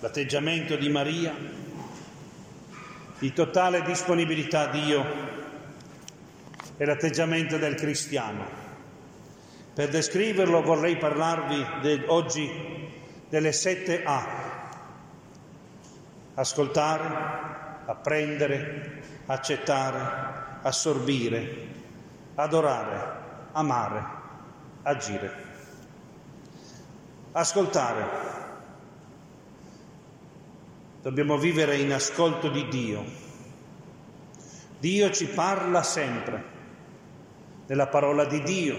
l'atteggiamento di Maria, di totale disponibilità a Dio è l'atteggiamento del cristiano. Per descriverlo vorrei parlarvi de, oggi delle sette A. Ascoltare, apprendere, accettare, assorbire, adorare, amare, agire. Ascoltare. Dobbiamo vivere in ascolto di Dio. Dio ci parla sempre nella parola di Dio,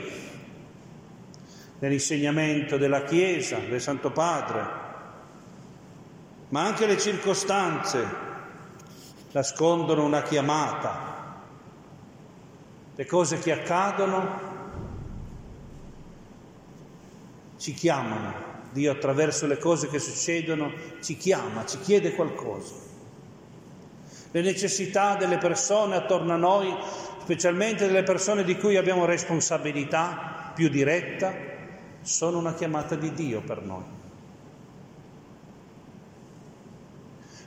nell'insegnamento della Chiesa, del Santo Padre, ma anche le circostanze nascondono una chiamata. Le cose che accadono ci chiamano. Dio attraverso le cose che succedono ci chiama, ci chiede qualcosa. Le necessità delle persone attorno a noi, specialmente delle persone di cui abbiamo responsabilità più diretta, sono una chiamata di Dio per noi.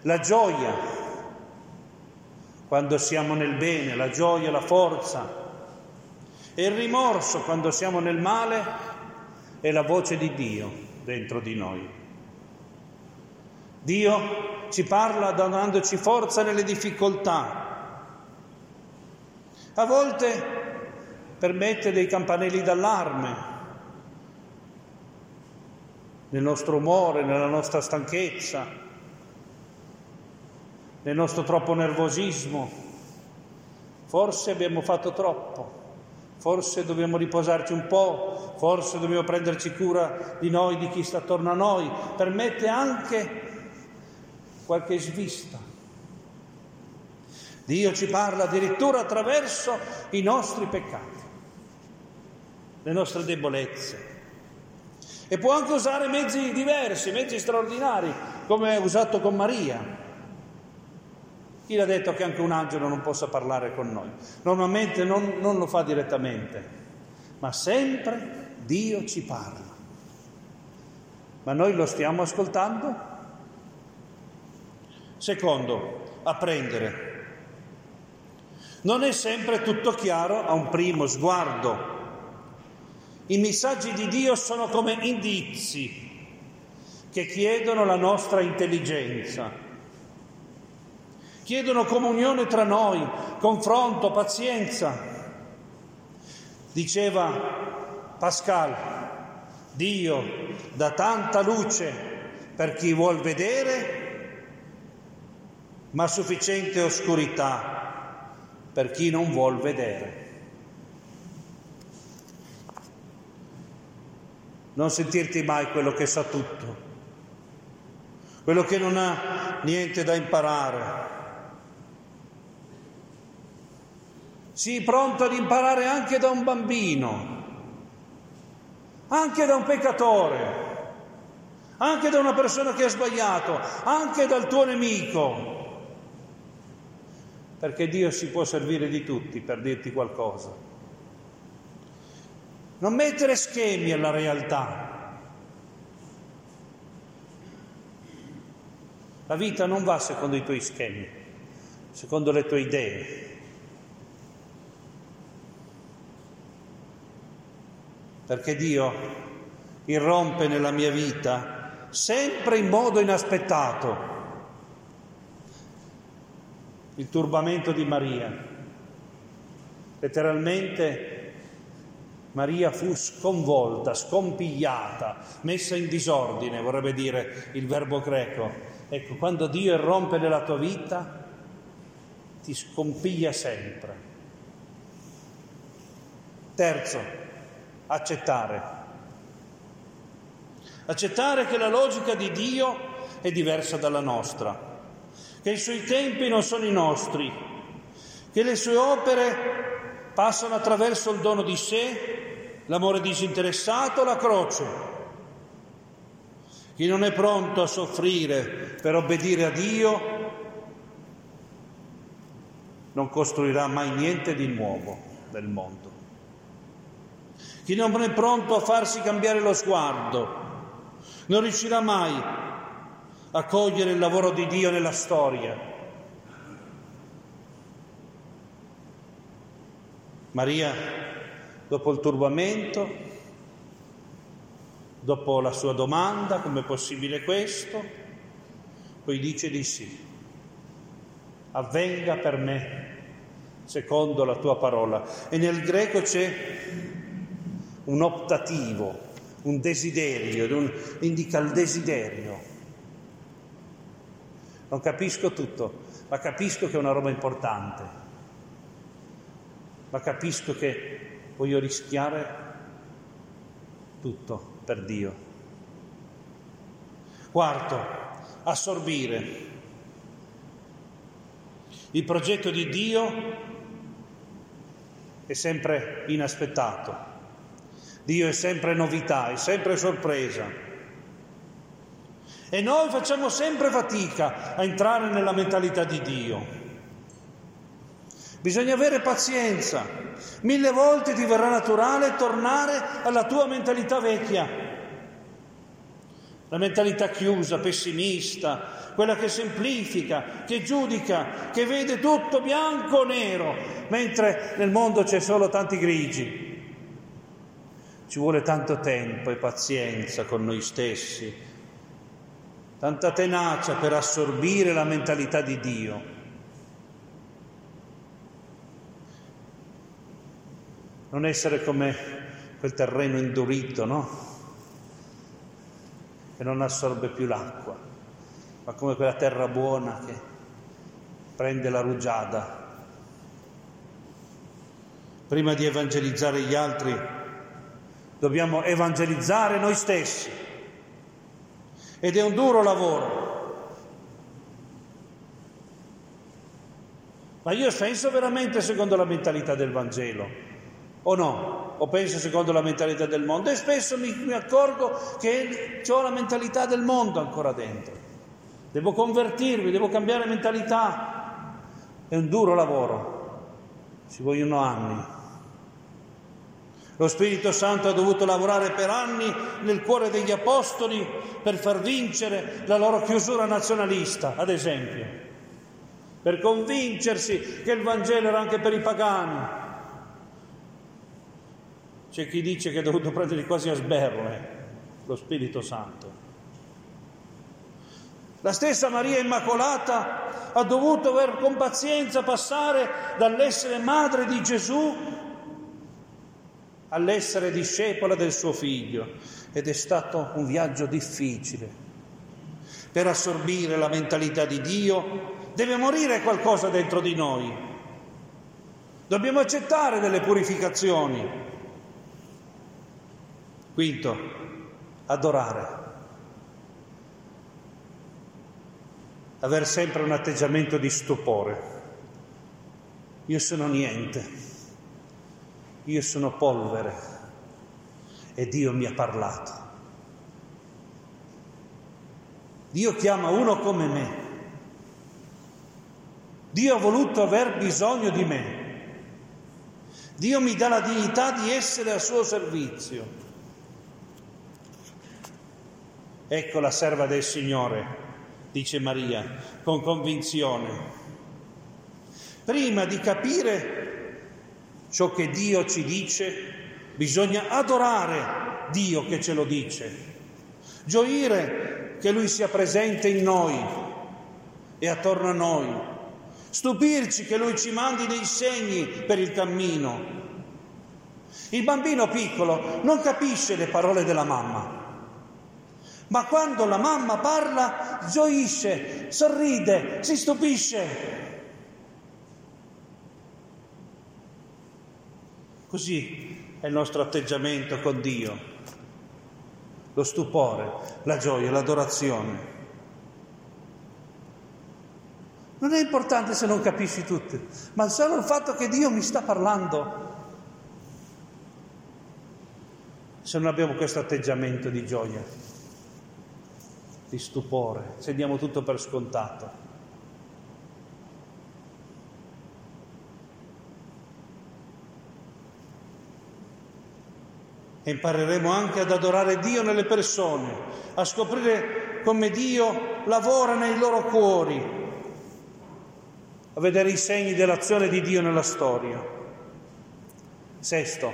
La gioia, quando siamo nel bene, la gioia, la forza, e il rimorso quando siamo nel male è la voce di Dio dentro di noi. Dio ci parla donandoci forza nelle difficoltà. A volte permette dei campanelli d'allarme, nel nostro umore, nella nostra stanchezza, nel nostro troppo nervosismo. Forse abbiamo fatto troppo, forse dobbiamo riposarci un po', forse dobbiamo prenderci cura di noi, di chi sta attorno a noi. Permette anche qualche svista. Dio ci parla addirittura attraverso i nostri peccati, le nostre debolezze, e può anche usare mezzi diversi, mezzi straordinari, come ha usato con Maria. Chi l'ha detto che anche un angelo non possa parlare con noi? Normalmente non, non lo fa direttamente, ma sempre Dio ci parla. Ma noi lo stiamo ascoltando? Secondo, apprendere. Non è sempre tutto chiaro a un primo sguardo i messaggi di Dio sono come indizi che chiedono la nostra intelligenza, chiedono comunione tra noi, confronto, pazienza. Diceva Pascal, Dio dà tanta luce per chi vuol vedere, ma sufficiente oscurità per chi non vuol vedere. non sentirti mai quello che sa tutto, quello che non ha niente da imparare. Sii pronto ad imparare anche da un bambino, anche da un peccatore, anche da una persona che ha sbagliato, anche dal tuo nemico, perché Dio si può servire di tutti per dirti qualcosa non mettere schemi alla realtà. La vita non va secondo i tuoi schemi, secondo le tue idee. Perché Dio irrompe nella mia vita sempre in modo inaspettato. Il turbamento di Maria, letteralmente Maria fu sconvolta, scompigliata, messa in disordine, vorrebbe dire il verbo greco. Ecco, quando Dio irrompe nella tua vita, ti scompiglia sempre. Terzo, accettare. Accettare che la logica di Dio è diversa dalla nostra, che i suoi tempi non sono i nostri, che le sue opere passano attraverso il dono di sé, l'amore disinteressato, la croce. Chi non è pronto a soffrire per obbedire a Dio non costruirà mai niente di nuovo nel mondo. Chi non è pronto a farsi cambiare lo sguardo non riuscirà mai a cogliere il lavoro di Dio nella storia. Maria, dopo il turbamento, dopo la sua domanda, come è possibile questo, poi dice di sì. Avvenga per me secondo la tua parola. E nel greco c'è un optativo, un desiderio, un, indica il desiderio. Non capisco tutto, ma capisco che è una roba importante, ma capisco che voglio rischiare tutto per Dio. Quarto, assorbire. Il progetto di Dio è sempre inaspettato. Dio è sempre novità, è sempre sorpresa. E noi facciamo sempre fatica a entrare nella mentalità di Dio. Bisogna avere pazienza. Mille volte ti verrà naturale tornare alla tua mentalità vecchia. La mentalità chiusa, pessimista, quella che semplifica, che giudica, che vede tutto bianco o nero, mentre nel mondo c'è solo tanti grigi. Ci vuole tanto tempo e pazienza con noi stessi, tanta tenacia per assorbire la mentalità di Dio. Non essere come quel terreno indurito, no? Che non assorbe più l'acqua, ma come quella terra buona che prende la rugiada. Prima di evangelizzare gli altri, dobbiamo evangelizzare noi stessi. Ed è un duro lavoro. Ma io penso veramente secondo la mentalità del Vangelo, o no? O penso secondo la mentalità del mondo? E spesso mi, mi accorgo che ho la mentalità del mondo ancora dentro. Devo convertirmi, devo cambiare mentalità. È un duro lavoro, ci vogliono anni. Lo Spirito Santo ha dovuto lavorare per anni nel cuore degli apostoli per far vincere la loro chiusura nazionalista, ad esempio, per convincersi che il Vangelo era anche per i pagani. C'è chi dice che ha dovuto prendere quasi a sberle lo Spirito Santo. La stessa Maria Immacolata ha dovuto con pazienza passare dall'essere madre di Gesù all'essere discepola del suo figlio ed è stato un viaggio difficile. Per assorbire la mentalità di Dio deve morire qualcosa dentro di noi. Dobbiamo accettare delle purificazioni. Quinto, adorare. Aver sempre un atteggiamento di stupore. Io sono niente io sono polvere e Dio mi ha parlato. Dio chiama uno come me. Dio ha voluto aver bisogno di me. Dio mi dà la dignità di essere a suo servizio. Ecco la serva del Signore, dice Maria, con convinzione. Prima di capire ciò che Dio ci dice, bisogna adorare Dio che ce lo dice, gioire che Lui sia presente in noi e attorno a noi, stupirci che Lui ci mandi dei segni per il cammino. Il bambino piccolo non capisce le parole della mamma, ma quando la mamma parla gioisce, sorride, si stupisce Così è il nostro atteggiamento con Dio, lo stupore, la gioia, l'adorazione. Non è importante se non capisci tutto, ma solo il fatto che Dio mi sta parlando. Se non abbiamo questo atteggiamento di gioia, di stupore, se diamo tutto per scontato. E impareremo anche ad adorare Dio nelle persone, a scoprire come Dio lavora nei loro cuori, a vedere i segni dell'azione di Dio nella storia. Sesto,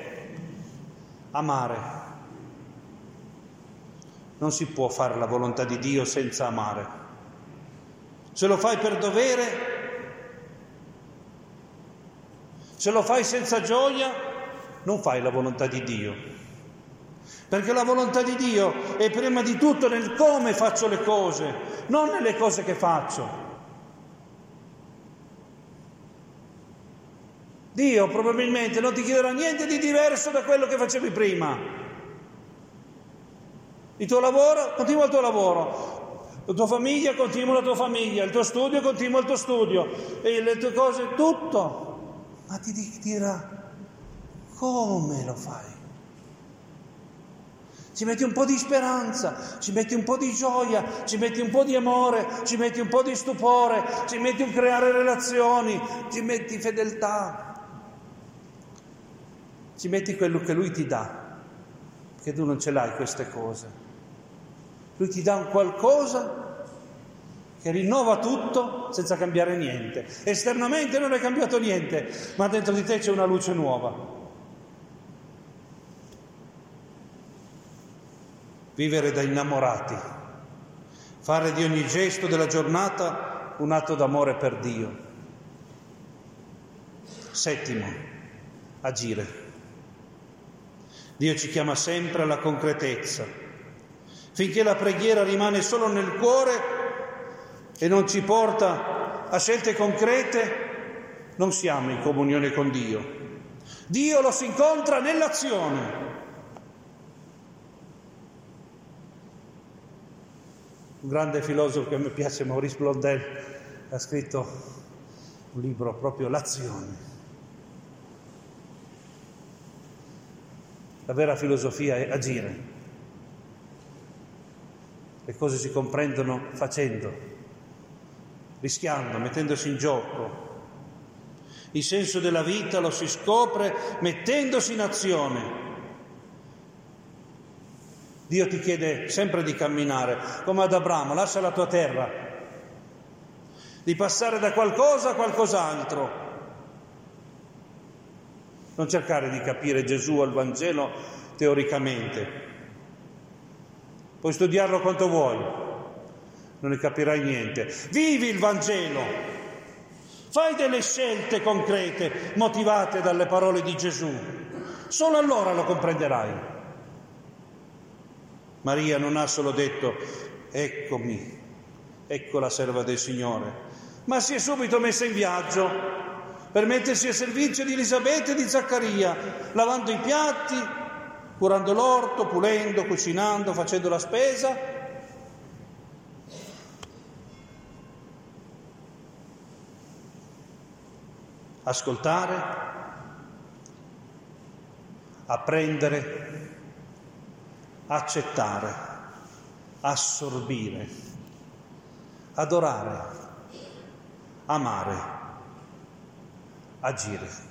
amare. Non si può fare la volontà di Dio senza amare. Se lo fai per dovere, se lo fai senza gioia, non fai la volontà di Dio. Perché la volontà di Dio è prima di tutto nel come faccio le cose, non nelle cose che faccio. Dio probabilmente non ti chiederà niente di diverso da quello che facevi prima. Il tuo lavoro, continua il tuo lavoro. La tua famiglia continua la tua famiglia, il tuo studio continua il tuo studio, e le tue cose, tutto. Ma ti dirà come lo fai? Ci metti un po' di speranza, ci metti un po' di gioia, ci metti un po' di amore, ci metti un po' di stupore, ci metti un creare relazioni, ci metti fedeltà, ci metti quello che lui ti dà, che tu non ce l'hai queste cose. Lui ti dà un qualcosa che rinnova tutto senza cambiare niente. Esternamente non è cambiato niente, ma dentro di te c'è una luce nuova. Vivere da innamorati, fare di ogni gesto della giornata un atto d'amore per Dio. Settimo, agire. Dio ci chiama sempre alla concretezza finché la preghiera rimane solo nel cuore e non ci porta a scelte concrete, non siamo in comunione con Dio. Dio lo si incontra nell'azione. Un grande filosofo che mi piace, Maurice Blondel, ha scritto un libro proprio L'azione. La vera filosofia è agire. Le cose si comprendono facendo, rischiando, mettendosi in gioco. Il senso della vita lo si scopre mettendosi in azione. Dio ti chiede sempre di camminare, come ad Abramo, lascia la tua terra, di passare da qualcosa a qualcos'altro. Non cercare di capire Gesù al Vangelo teoricamente, Puoi studiarlo quanto vuoi, non ne capirai niente. Vivi il Vangelo, fai delle scelte concrete motivate dalle parole di Gesù. Solo allora lo comprenderai. Maria non ha solo detto, eccomi, ecco la serva del Signore, ma si è subito messa in viaggio per mettersi a servizio di Elisabetta e di Zaccaria, lavando i piatti, curando l'orto, pulendo, cucinando, facendo la spesa. Ascoltare, apprendere, accettare, assorbire, adorare, amare, agire.